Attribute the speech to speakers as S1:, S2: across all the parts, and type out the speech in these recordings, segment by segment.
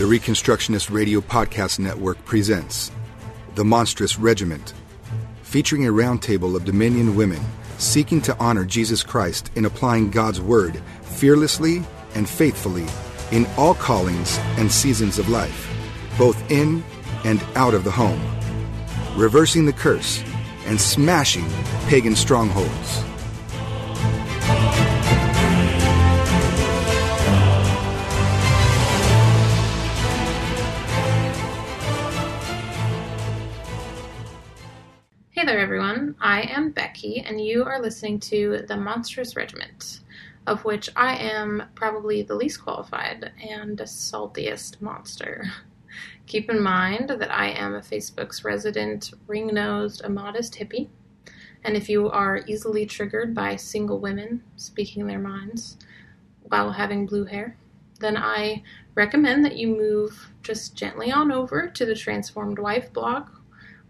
S1: The Reconstructionist Radio Podcast Network presents The Monstrous Regiment, featuring a roundtable of Dominion women seeking to honor Jesus Christ in applying God's Word fearlessly and faithfully in all callings and seasons of life, both in and out of the home, reversing the curse and smashing pagan strongholds.
S2: You are listening to The Monstrous Regiment, of which I am probably the least qualified and saltiest monster. Keep in mind that I am a Facebook's resident ring nosed, immodest hippie, and if you are easily triggered by single women speaking their minds while having blue hair, then I recommend that you move just gently on over to the Transformed Wife blog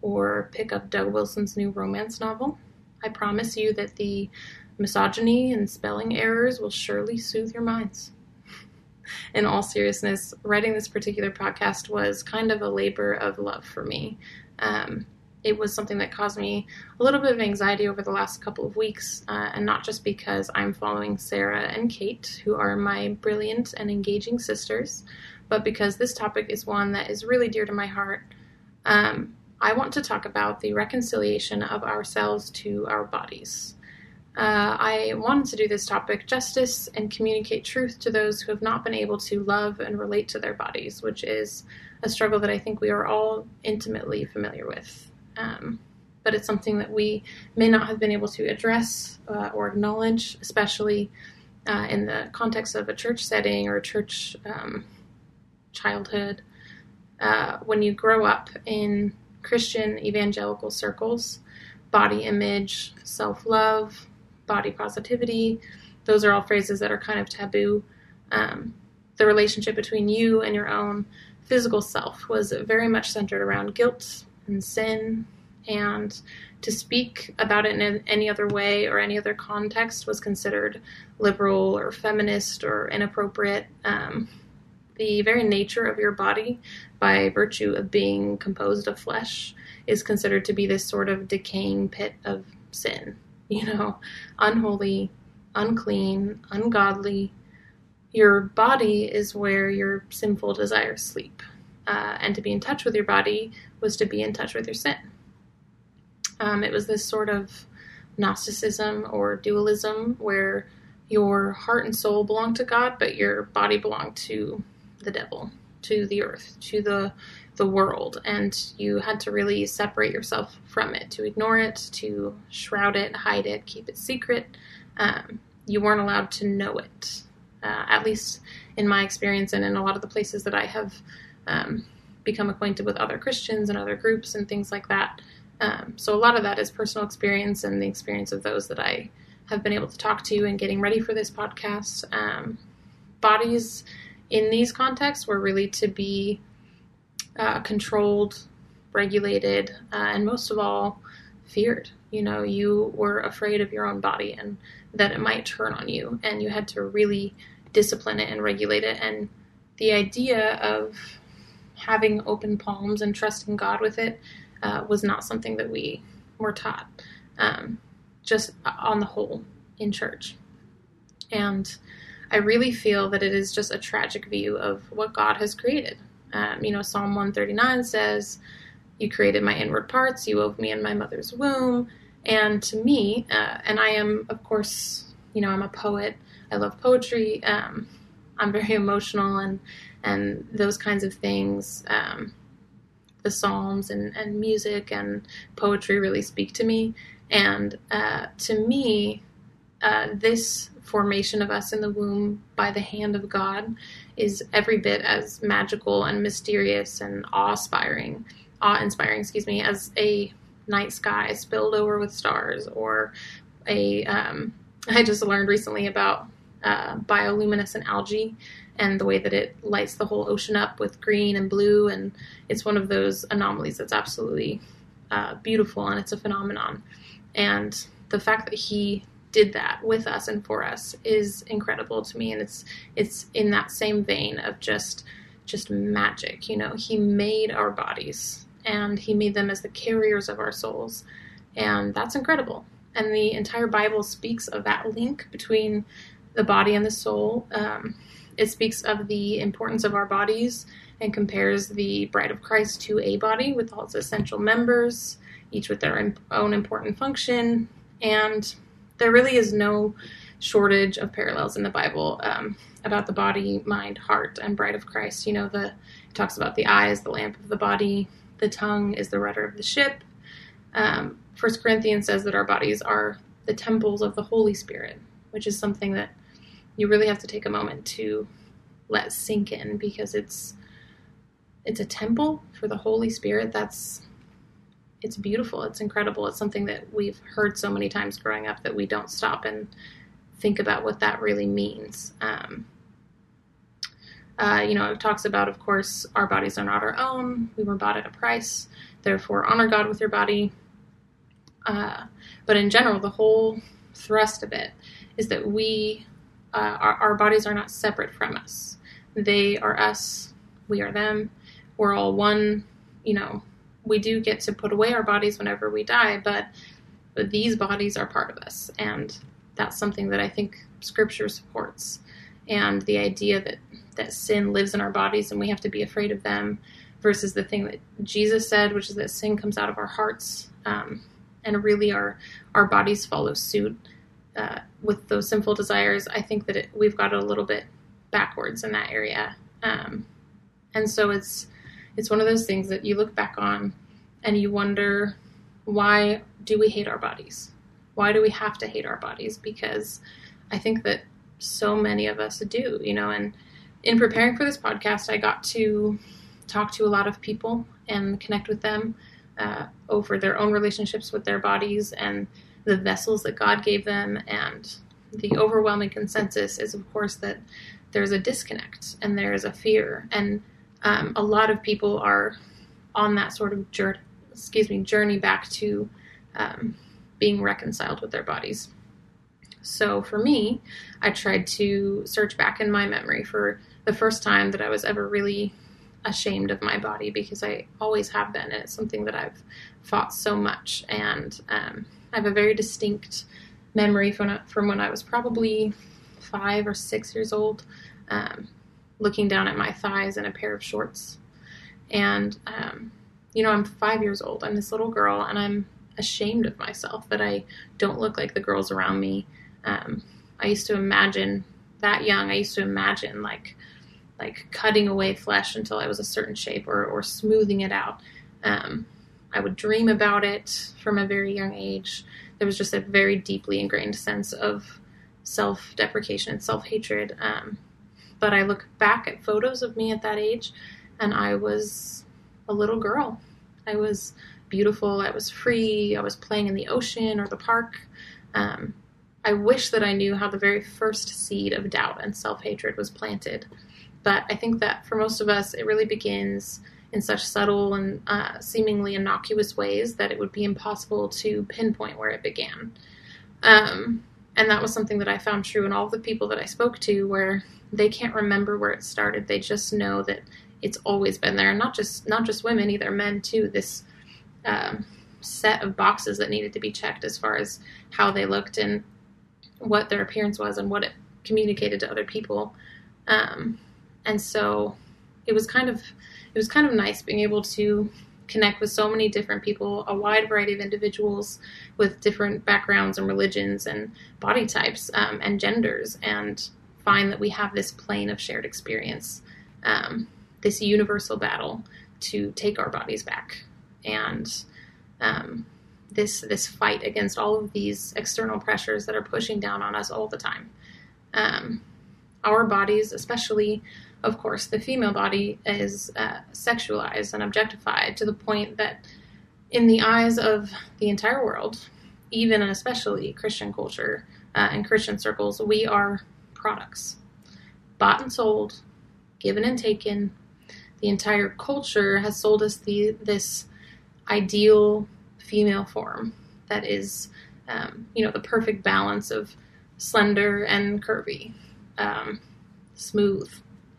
S2: or pick up Doug Wilson's new romance novel. I promise you that the misogyny and spelling errors will surely soothe your minds. In all seriousness, writing this particular podcast was kind of a labor of love for me. Um, it was something that caused me a little bit of anxiety over the last couple of weeks, uh, and not just because I'm following Sarah and Kate, who are my brilliant and engaging sisters, but because this topic is one that is really dear to my heart. Um, I want to talk about the reconciliation of ourselves to our bodies. Uh, I wanted to do this topic justice and communicate truth to those who have not been able to love and relate to their bodies, which is a struggle that I think we are all intimately familiar with. Um, but it's something that we may not have been able to address uh, or acknowledge, especially uh, in the context of a church setting or a church um, childhood. Uh, when you grow up in Christian evangelical circles, body image, self love, body positivity, those are all phrases that are kind of taboo. Um, the relationship between you and your own physical self was very much centered around guilt and sin, and to speak about it in any other way or any other context was considered liberal or feminist or inappropriate. Um, the very nature of your body, by virtue of being composed of flesh, is considered to be this sort of decaying pit of sin. You know, unholy, unclean, ungodly. Your body is where your sinful desires sleep. Uh, and to be in touch with your body was to be in touch with your sin. Um, it was this sort of Gnosticism or dualism where your heart and soul belonged to God, but your body belonged to the devil, to the earth, to the the world, and you had to really separate yourself from it, to ignore it, to shroud it, hide it, keep it secret. Um, you weren't allowed to know it, uh, at least in my experience, and in a lot of the places that I have um, become acquainted with other Christians and other groups and things like that. Um, so a lot of that is personal experience and the experience of those that I have been able to talk to and getting ready for this podcast. Um, bodies in these contexts were really to be uh, controlled, regulated, uh, and most of all, feared. You know, you were afraid of your own body and that it might turn on you, and you had to really discipline it and regulate it. And the idea of having open palms and trusting God with it uh, was not something that we were taught, um, just on the whole, in church. And I really feel that it is just a tragic view of what God has created. Um, you know, Psalm 139 says, You created my inward parts, you wove me in my mother's womb. And to me, uh, and I am, of course, you know, I'm a poet, I love poetry, um, I'm very emotional, and, and those kinds of things. Um, the Psalms and, and music and poetry really speak to me. And uh, to me, uh, this formation of us in the womb by the hand of God is every bit as magical and mysterious and awe-inspiring, awe-inspiring, excuse me, as a night sky spilled over with stars or a. Um, I just learned recently about uh, bioluminescent algae and the way that it lights the whole ocean up with green and blue, and it's one of those anomalies that's absolutely uh, beautiful and it's a phenomenon. And the fact that he did that with us and for us is incredible to me and it's it's in that same vein of just just magic. You know, He made our bodies and He made them as the carriers of our souls. And that's incredible. And the entire Bible speaks of that link between the body and the soul. Um, it speaks of the importance of our bodies and compares the bride of Christ to a body with all its essential members, each with their own important function. And there really is no shortage of parallels in the Bible um, about the body, mind, heart, and bride of Christ. You know, the it talks about the eye as the lamp of the body, the tongue is the rudder of the ship. Um, First Corinthians says that our bodies are the temples of the Holy Spirit, which is something that you really have to take a moment to let sink in because it's it's a temple for the Holy Spirit. That's it's beautiful. It's incredible. It's something that we've heard so many times growing up that we don't stop and think about what that really means. Um, uh, you know, it talks about, of course, our bodies are not our own. We were bought at a price. Therefore, honor God with your body. Uh, but in general, the whole thrust of it is that we, uh, our, our bodies are not separate from us. They are us. We are them. We're all one. You know, we do get to put away our bodies whenever we die, but these bodies are part of us, and that's something that I think Scripture supports. And the idea that that sin lives in our bodies and we have to be afraid of them, versus the thing that Jesus said, which is that sin comes out of our hearts, um, and really our our bodies follow suit uh, with those sinful desires. I think that it, we've got it a little bit backwards in that area, um, and so it's it's one of those things that you look back on and you wonder why do we hate our bodies? Why do we have to hate our bodies? Because I think that so many of us do, you know, and in preparing for this podcast, I got to talk to a lot of people and connect with them uh, over their own relationships with their bodies and the vessels that God gave them. And the overwhelming consensus is, of course, that there's a disconnect and there is a fear. And um, a lot of people are on that sort of journey, excuse me, journey back to um, being reconciled with their bodies. So for me, I tried to search back in my memory for the first time that I was ever really ashamed of my body because I always have been, and it's something that I've fought so much. And um, I have a very distinct memory from from when I was probably five or six years old, um, looking down at my thighs in a pair of shorts, and um, you know I'm five years old. I'm this little girl, and I'm ashamed of myself that I don't look like the girls around me. Um, I used to imagine that young. I used to imagine like like cutting away flesh until I was a certain shape or, or smoothing it out. Um, I would dream about it from a very young age. There was just a very deeply ingrained sense of self deprecation and self hatred. Um, but I look back at photos of me at that age, and I was a little girl. I was beautiful. I was free. I was playing in the ocean or the park. Um, I wish that I knew how the very first seed of doubt and self hatred was planted. But I think that for most of us, it really begins in such subtle and uh, seemingly innocuous ways that it would be impossible to pinpoint where it began. Um, and that was something that I found true in all the people that I spoke to, where they can't remember where it started. They just know that it's always been there, and not just not just women, either men too. This um, set of boxes that needed to be checked as far as how they looked and what their appearance was and what it communicated to other people. Um, and so it was kind of it was kind of nice being able to connect with so many different people, a wide variety of individuals with different backgrounds and religions and body types um, and genders, and find that we have this plane of shared experience, um, this universal battle to take our bodies back, and um, this this fight against all of these external pressures that are pushing down on us all the time. Um, our bodies, especially of course, the female body is uh, sexualized and objectified to the point that, in the eyes of the entire world, even and especially Christian culture uh, and Christian circles, we are products, bought and sold, given and taken. The entire culture has sold us the this ideal female form that is, um, you know, the perfect balance of slender and curvy, um, smooth,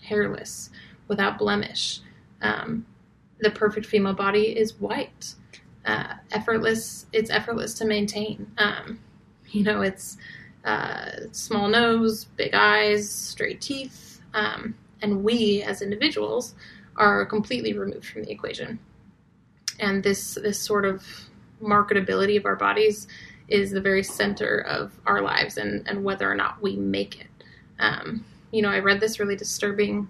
S2: hairless, without blemish. Um, the perfect female body is white, uh, effortless. It's effortless to maintain. Um, you know, it's uh, small nose, big eyes, straight teeth, um, and we as individuals are completely removed from the equation. And this this sort of marketability of our bodies is the very center of our lives and, and whether or not we make it. Um, you know, I read this really disturbing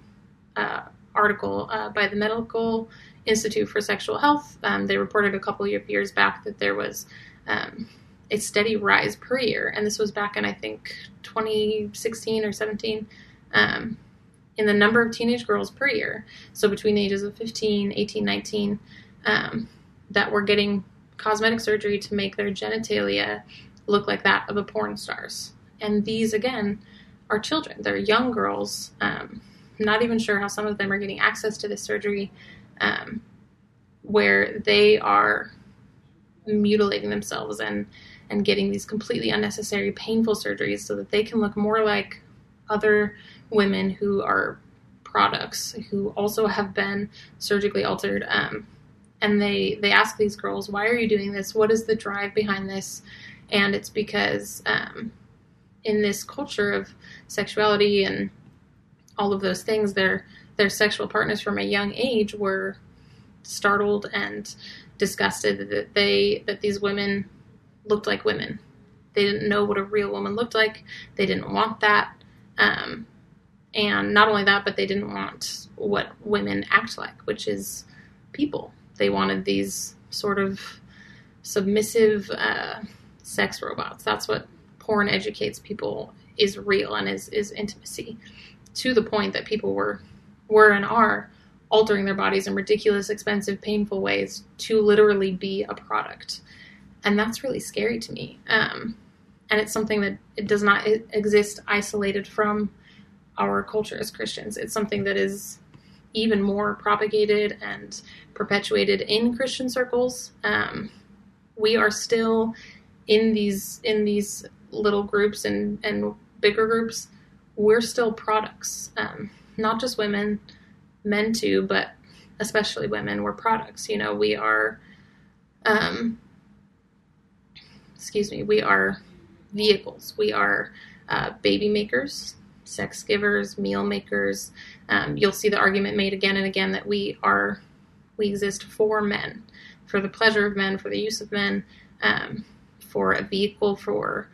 S2: uh, article uh, by the Medical Institute for Sexual Health. Um, they reported a couple of years back that there was um, a steady rise per year, and this was back in I think 2016 or 17, um, in the number of teenage girls per year. So between the ages of 15, 18, 19, um, that were getting cosmetic surgery to make their genitalia look like that of a porn star's. And these again are children. They're young girls. Um, not even sure how some of them are getting access to this surgery, um, where they are mutilating themselves and and getting these completely unnecessary, painful surgeries so that they can look more like other women who are products who also have been surgically altered. Um, and they they ask these girls, "Why are you doing this? What is the drive behind this?" And it's because um, in this culture of sexuality and all of those things, their their sexual partners from a young age were startled and disgusted that they that these women looked like women. They didn't know what a real woman looked like. They didn't want that. Um, and not only that, but they didn't want what women act like, which is people. They wanted these sort of submissive uh, sex robots. That's what porn educates people is real and is, is intimacy to the point that people were were and are altering their bodies in ridiculous, expensive, painful ways to literally be a product and that's really scary to me. Um, and it's something that it does not exist isolated from our culture as Christians. It's something that is even more propagated and perpetuated in Christian circles. Um, we are still in these in these little groups and and bigger groups. We're still products, um, not just women, men too, but especially women. We're products. You know, we are. Um, excuse me, we are vehicles. We are uh, baby makers, sex givers, meal makers. Um, you'll see the argument made again and again that we are we exist for men, for the pleasure of men, for the use of men, um, for a vehicle for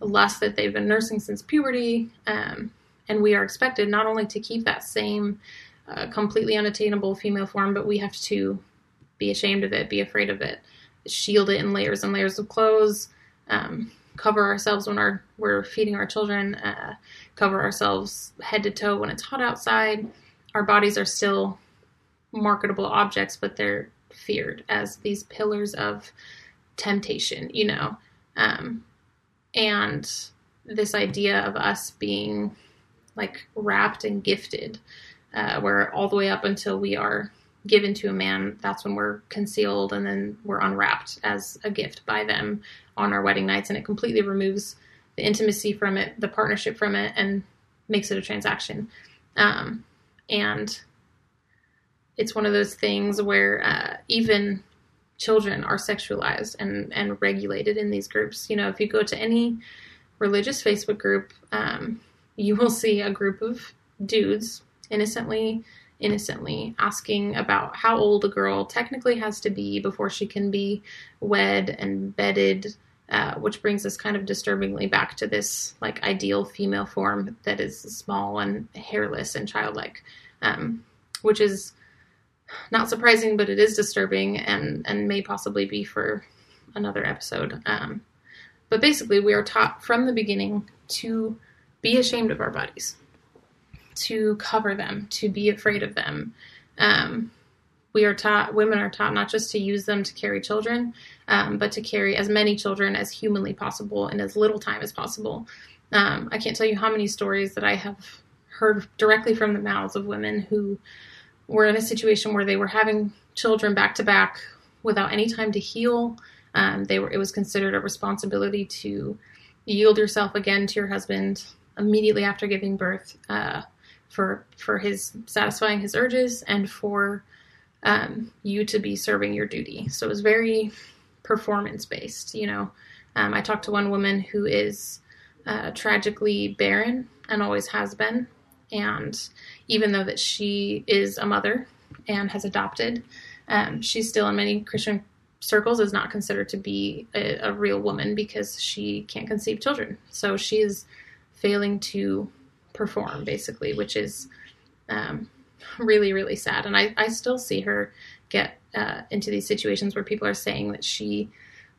S2: lust that they've been nursing since puberty, um, and we are expected not only to keep that same uh, completely unattainable female form, but we have to be ashamed of it, be afraid of it, shield it in layers and layers of clothes, um, cover ourselves when our, we're feeding our children, uh, cover ourselves head to toe when it's hot outside. Our bodies are still marketable objects, but they're feared as these pillars of temptation, you know. Um, and this idea of us being like wrapped and gifted, uh, where all the way up until we are given to a man, that's when we're concealed and then we're unwrapped as a gift by them on our wedding nights. And it completely removes the intimacy from it, the partnership from it, and makes it a transaction. Um, and it's one of those things where uh, even children are sexualized and, and regulated in these groups. You know, if you go to any religious Facebook group, um, you will see a group of dudes innocently innocently, asking about how old a girl technically has to be before she can be wed and bedded, uh, which brings us kind of disturbingly back to this like ideal female form that is small and hairless and childlike, um, which is not surprising, but it is disturbing and and may possibly be for another episode. Um, but basically, we are taught from the beginning to be ashamed of our bodies to cover them, to be afraid of them. Um, we are taught, women are taught not just to use them to carry children, um, but to carry as many children as humanly possible in as little time as possible. Um, I can't tell you how many stories that I have heard directly from the mouths of women who were in a situation where they were having children back to back without any time to heal. Um, they were it was considered a responsibility to yield yourself again to your husband immediately after giving birth. Uh, for for his satisfying his urges and for um, you to be serving your duty. So it was very performance based. You know, um, I talked to one woman who is uh, tragically barren and always has been, and even though that she is a mother and has adopted, um, she's still in many Christian circles is not considered to be a, a real woman because she can't conceive children. So she is failing to perform basically, which is um, really, really sad. And I, I still see her get uh, into these situations where people are saying that she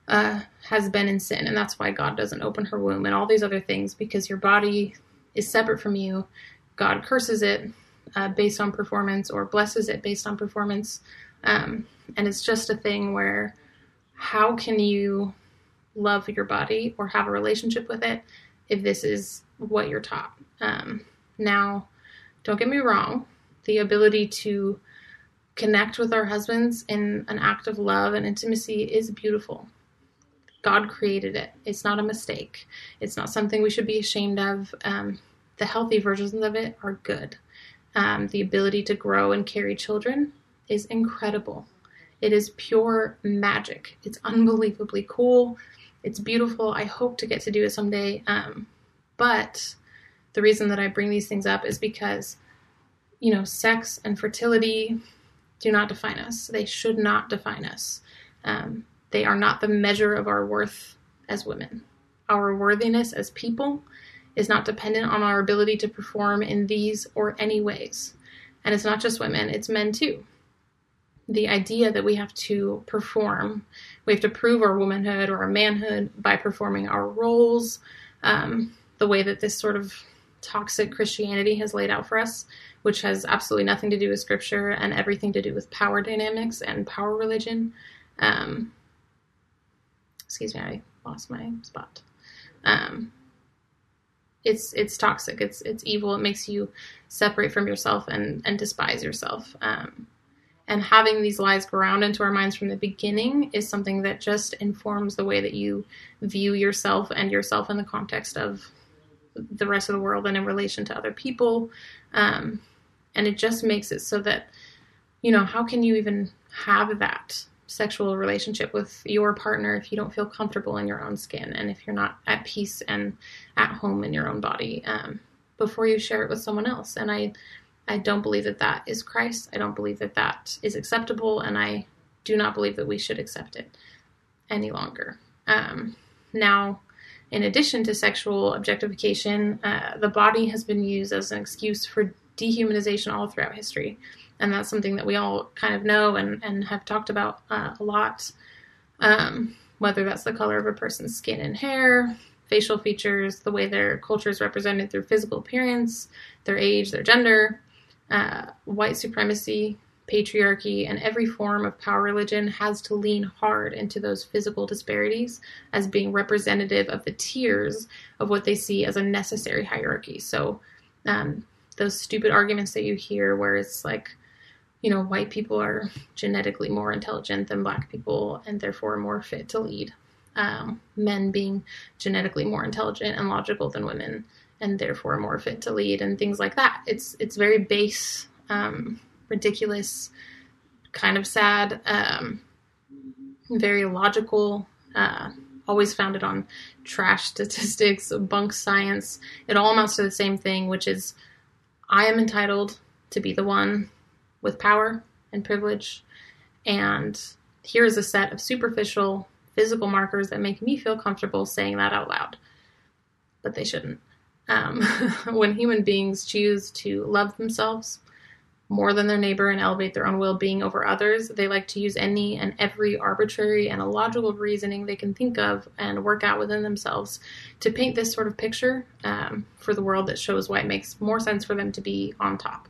S2: uh, has been in sin and that's why God doesn't open her womb and all these other things because your body is separate from you. God curses it uh, based on performance or blesses it based on performance. Um, and it's just a thing where how can you love your body or have a relationship with it if this is what you're taught? Um, now, don't get me wrong, the ability to connect with our husbands in an act of love and intimacy is beautiful. God created it. It's not a mistake. It's not something we should be ashamed of. Um, the healthy versions of it are good. Um, the ability to grow and carry children is incredible. It is pure magic. It's unbelievably cool. It's beautiful. I hope to get to do it someday. Um, but the reason that I bring these things up is because, you know, sex and fertility do not define us. They should not define us. Um, they are not the measure of our worth as women. Our worthiness as people is not dependent on our ability to perform in these or any ways. And it's not just women, it's men too. The idea that we have to perform, we have to prove our womanhood or our manhood by performing our roles, um, the way that this sort of toxic Christianity has laid out for us, which has absolutely nothing to do with scripture and everything to do with power dynamics and power religion. Um, excuse me, I lost my spot. Um, it's it's toxic. It's it's evil. It makes you separate from yourself and and despise yourself. Um, and having these lies ground into our minds from the beginning is something that just informs the way that you view yourself and yourself in the context of the rest of the world and in relation to other people. Um, and it just makes it so that you know how can you even have that sexual relationship with your partner if you don't feel comfortable in your own skin and if you're not at peace and at home in your own body um, before you share it with someone else. And I, I don't believe that that is Christ. I don't believe that that is acceptable, and I do not believe that we should accept it any longer. Um, now, in addition to sexual objectification, uh, the body has been used as an excuse for dehumanization all throughout history and that's something that we all kind of know and, and have talked about uh, a lot. Um, whether that's the color of a person's skin and hair, facial features, the way their culture is represented through physical appearance, their age, their gender, uh, white supremacy, patriarchy, and every form of power religion has to lean hard into those physical disparities as being representative of the tiers of what they see as a necessary hierarchy. So, um, those stupid arguments that you hear where it's like, you know, white people are genetically more intelligent than black people and therefore more fit to lead. Um, men being genetically more intelligent and logical than women and therefore more fit to lead and things like that. It's it's very base, um, ridiculous, kind of sad, um, very logical. Uh, always founded on trash statistics, bunk science. It all amounts to the same thing, which is I am entitled to be the one with power and privilege. And here's a set of superficial physical markers that make me feel comfortable saying that out loud. But they shouldn't. Um, when human beings choose to love themselves more than their neighbor and elevate their own well being over others, they like to use any and every arbitrary and illogical reasoning they can think of and work out within themselves to paint this sort of picture um, for the world that shows why it makes more sense for them to be on top.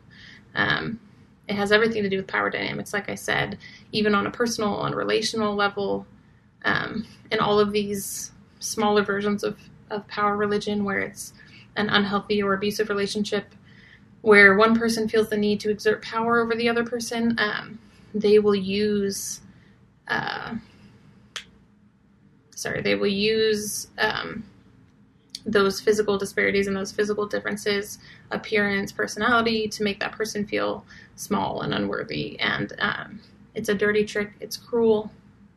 S2: Um, it has everything to do with power dynamics, like I said, even on a personal and relational level, um, and all of these smaller versions of, of power religion where it's an unhealthy or abusive relationship where one person feels the need to exert power over the other person, um, they will use, uh, sorry, they will use um, those physical disparities and those physical differences, appearance, personality, to make that person feel small and unworthy. And um, it's a dirty trick. It's cruel,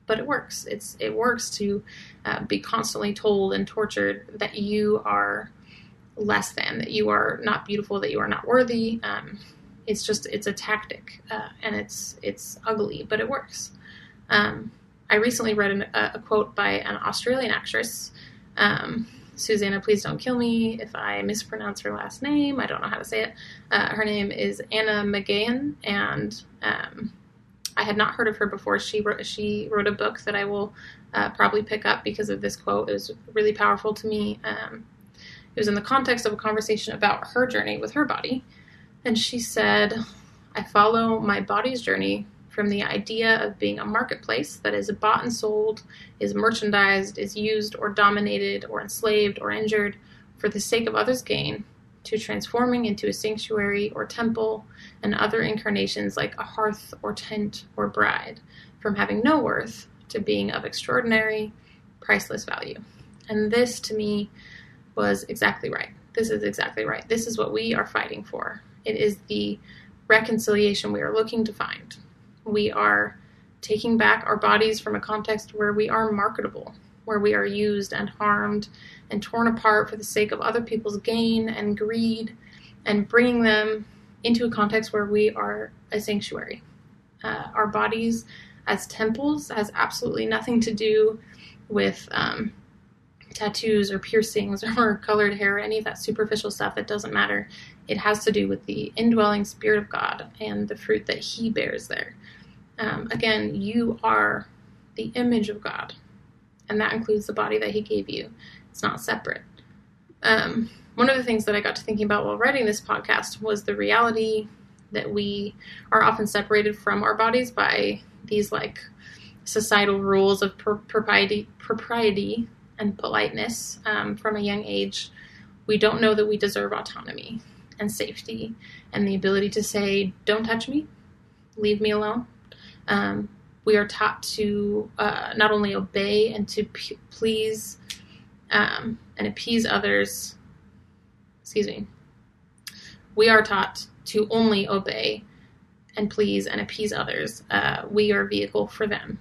S2: but it works. It's it works to uh, be constantly told and tortured that you are less than, that you are not beautiful, that you are not worthy. Um, it's just it's a tactic, uh, and it's it's ugly, but it works. Um, I recently read an, a, a, quote by an Australian actress. Um, Susanna, please don't kill me if I mispronounce her last name. I don't know how to say it. Uh, her name is Anna McGehan, and um, I had not heard of her before. She wrote, she wrote a book that I will uh, probably pick up because of this quote. It was really powerful to me. Um, it was in the context of a conversation about her journey with her body. And she said, I follow my body's journey from the idea of being a marketplace that is bought and sold, is merchandised, is used or dominated or enslaved or injured for the sake of others' gain, to transforming into a sanctuary or temple and other incarnations like a hearth or tent or bride, from having no worth to being of extraordinary, priceless value. And this to me was exactly right. This is exactly right. This is what we are fighting for. It is the reconciliation we are looking to find. We are taking back our bodies from a context where we are marketable, where we are used and harmed and torn apart for the sake of other people's gain and greed, and bringing them into a context where we are a sanctuary. Uh, our bodies as temples has absolutely nothing to do with um, tattoos or piercings or colored hair, or any of that superficial stuff, it doesn't matter. It has to do with the indwelling Spirit of God and the fruit that He bears there. Um, again, you are the image of God, and that includes the body that He gave you. It's not separate. Um, one of the things that I got to thinking about while writing this podcast was the reality that we are often separated from our bodies by these like societal rules of propriety, propriety and politeness um, from a young age. We don't know that we deserve autonomy and safety and the ability to say, "Don't touch me, leave me alone." Um, we are taught to uh, not only obey and to p- please um, and appease others. Excuse me. We are taught to only obey and please and appease others. Uh, we are a vehicle for them.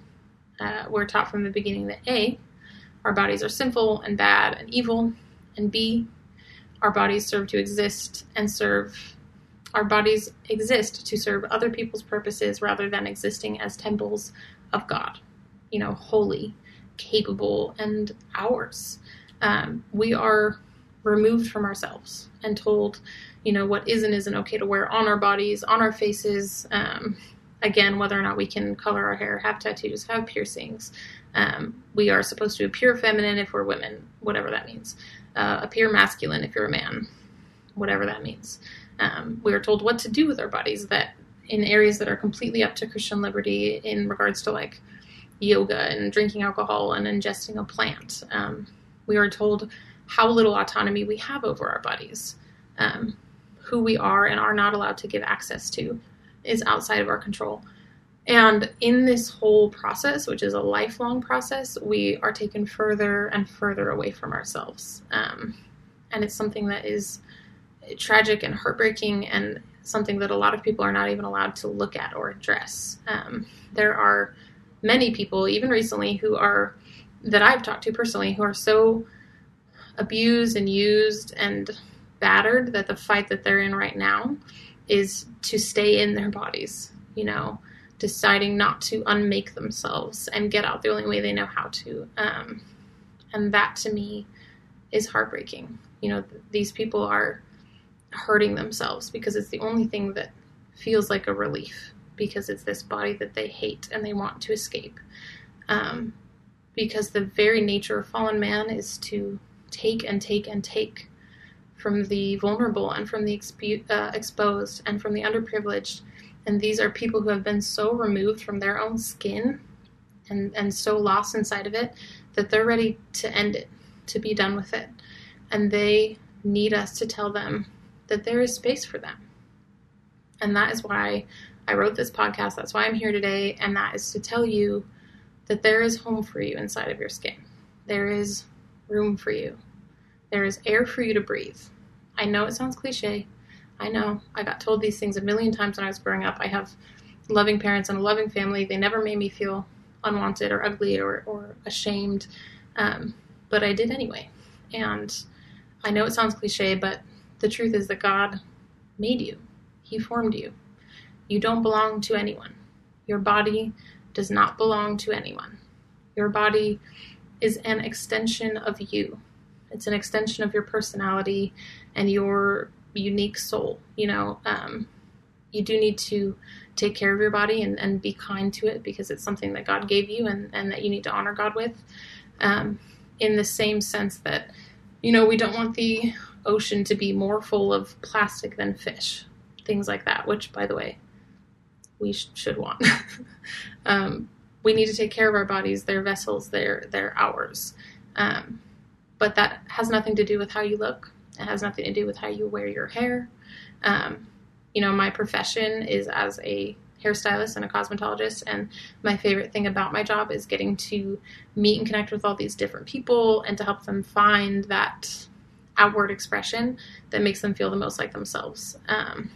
S2: Uh, we're taught from the beginning that A, our bodies are sinful and bad and evil, and B, our bodies serve to exist and serve our bodies exist to serve other people's purposes rather than existing as temples of God, you know, holy, capable, and ours. Um, we are removed from ourselves and told, you know, what is and isn't okay to wear on our bodies, on our faces. Um, again, whether or not we can color our hair, have tattoos, have piercings. Um, we are supposed to appear feminine if we're women, whatever that means. Uh, appear masculine if you're a man, whatever that means. Um, we are told what to do with our bodies that in areas that are completely up to Christian liberty in regards to like yoga and drinking alcohol and ingesting a plant. Um, we are told how little autonomy we have over our bodies. Um, who we are and are not allowed to give access to is outside of our control. And in this whole process, which is a lifelong process, we are taken further and further away from ourselves. Um, and it's something that is tragic and heartbreaking and something that a lot of people are not even allowed to look at or address. Um, there are many people, even recently, who are that I've talked to personally, who are so abused and used and battered that the fight that they're in right now is to stay in their bodies. You know, deciding not to unmake themselves and get out the only way they know how to. Um, and that to me is heartbreaking. You know, th- these people are hurting themselves because it's the only thing that feels like a relief because it's this body that they hate and they want to escape. Um, because the very nature of fallen man is to take and take and take from the vulnerable and from the expu- uh, exposed and from the underprivileged. And these are people who have been so removed from their own skin and, and so lost inside of it that they're ready to end it, to be done with it. And they need us to tell them that there is space for them. And that is why I wrote this podcast. That's why I'm here today. And that is to tell you that there is home for you inside of your skin. There is room for you. there is air for you to breathe. I know it sounds cliche. I know. I got told these things a million times when I was growing up. I have loving parents and a loving family. They never made me feel unwanted or ugly or, or ashamed. Um, but I did anyway. And I know it sounds cliche, but the truth is that God made you, He formed you. You don't belong to anyone. Your body does not belong to anyone. Your body is an extension of you. It's an extension of your personality and your unique soul. You know, um, you do need to take care of your body and, and be kind to it because it's something that God gave you and, and that you need to honor God with. Um, in the same sense that, you know, we don't want the ocean to be more full of plastic than fish, things like that, which, by the way, we sh- should want. um, we need to take care of our bodies. They're vessels. They're they're ours. Um, but that has nothing to do with how you look. It has nothing to do with how you wear your hair. Um, you know, my profession is as a hairstylist and a cosmetologist, and my favorite thing about my job is getting to meet and connect with all these different people and to help them find that outward expression that makes them feel the most like themselves. Um,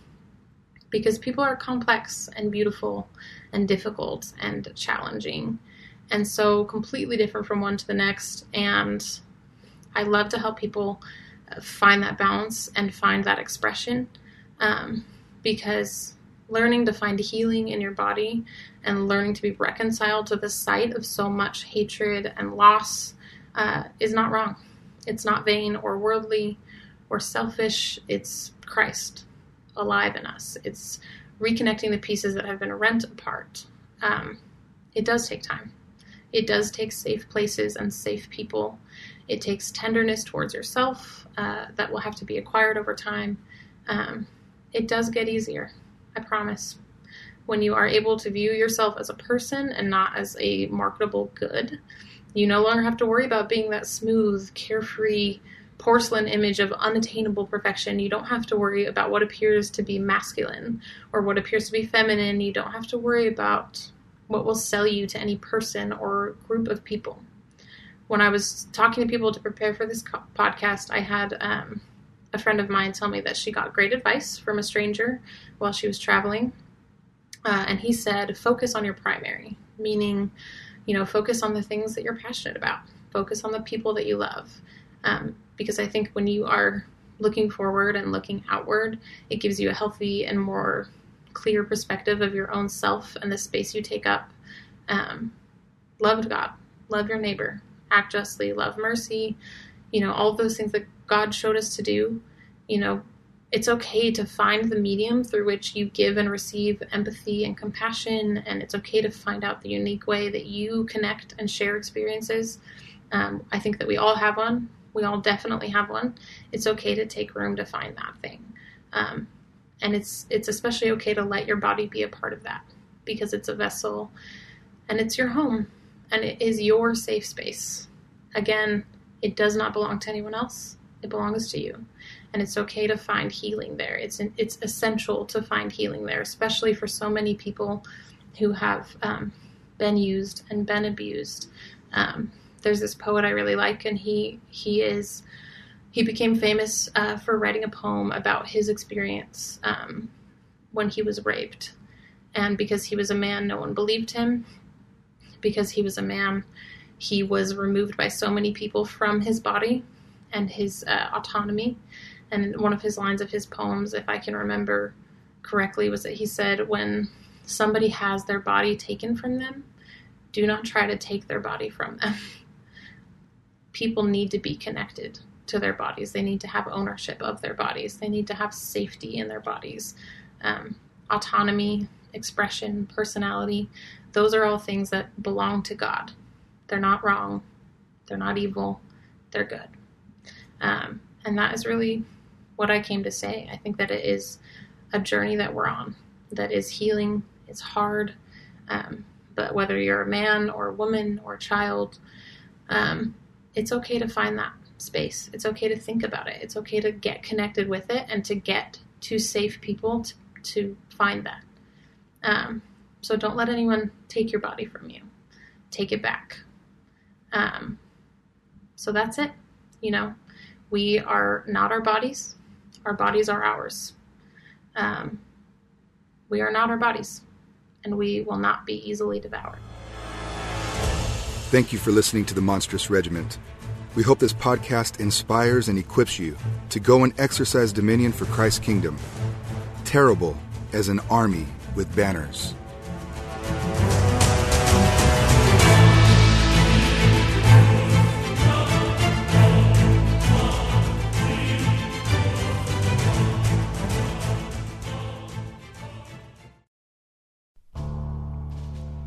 S2: because people are complex and beautiful and difficult and challenging and so completely different from one to the next and i love to help people find that balance and find that expression um, because learning to find healing in your body and learning to be reconciled to the sight of so much hatred and loss uh, is not wrong it's not vain or worldly or selfish it's christ alive in us. It's reconnecting the pieces that have been rent apart. Um, it does take time. It does take safe places and safe people. It takes tenderness towards yourself uh, that will have to be acquired over time. Um, it does get easier, I promise. When you are able to view yourself as a person and not as a marketable good, you no longer have to worry about being that smooth, carefree, porcelain image of unattainable perfection. You don't have to worry about what appears to be masculine or what appears to be feminine. You don't have to worry about what will sell you to any person or group of people. When I was talking to people to prepare for this podcast, I had um, a friend of mine tell me that she got great advice from a stranger while she was traveling. Uh, and he said, focus on your primary, meaning, you know, focus on the things that you're passionate about, focus on the people that you love. Um, because I think when you are looking forward and looking outward, it gives you a healthy and more clear perspective of your own self and the space you take up. Um, love God, love your neighbor, act justly, love mercy, you know, all those things that God showed us to do. You know, it's okay to find the medium through which you give and receive empathy and compassion, and it's okay to find out the unique way that you connect and share experiences. Um, I think that we all have one we all definitely have one. It's okay to take room to find that thing. Um, and it's it's especially okay to let your body be a part of that because it's a vessel and it's your home and it is your safe space. Again, it does not belong to anyone else. It belongs to you. And it's okay to find healing there. It's it's essential to find healing there, especially for so many people who have um, been used and been abused. Um, there's this poet I really like, and he he is he became famous uh, for writing a poem about his experience um, when he was raped, and because he was a man, no one believed him. Because he was a man, he was removed by so many people from his body and his uh, autonomy. And one of his lines of his poems, if I can remember correctly, was that he said, "When somebody has their body taken from them, do not try to take their body from them." people need to be connected to their bodies. They need to have ownership of their bodies. They need to have safety in their bodies. Um, autonomy, expression, personality, those are all things that belong to God. They're not wrong. They're not evil. They're good. Um, and that is really what I came to say. I think that it is a journey that we're on that is healing. It's hard. Um, but whether you're a man or a woman or a child, um, it's okay to find that space. It's okay to think about it. It's okay to get connected with it and to get to safe people to, to find that. Um, so don't let anyone take your body from you. Take it back. Um, so that's it. You know, We are not our bodies, our bodies are ours. Um, we are not our bodies, and we will not be easily devoured.
S1: Thank you for listening to the Monstrous Regiment. We hope this podcast inspires and equips you to go and exercise dominion for Christ's kingdom. Terrible as an army with banners.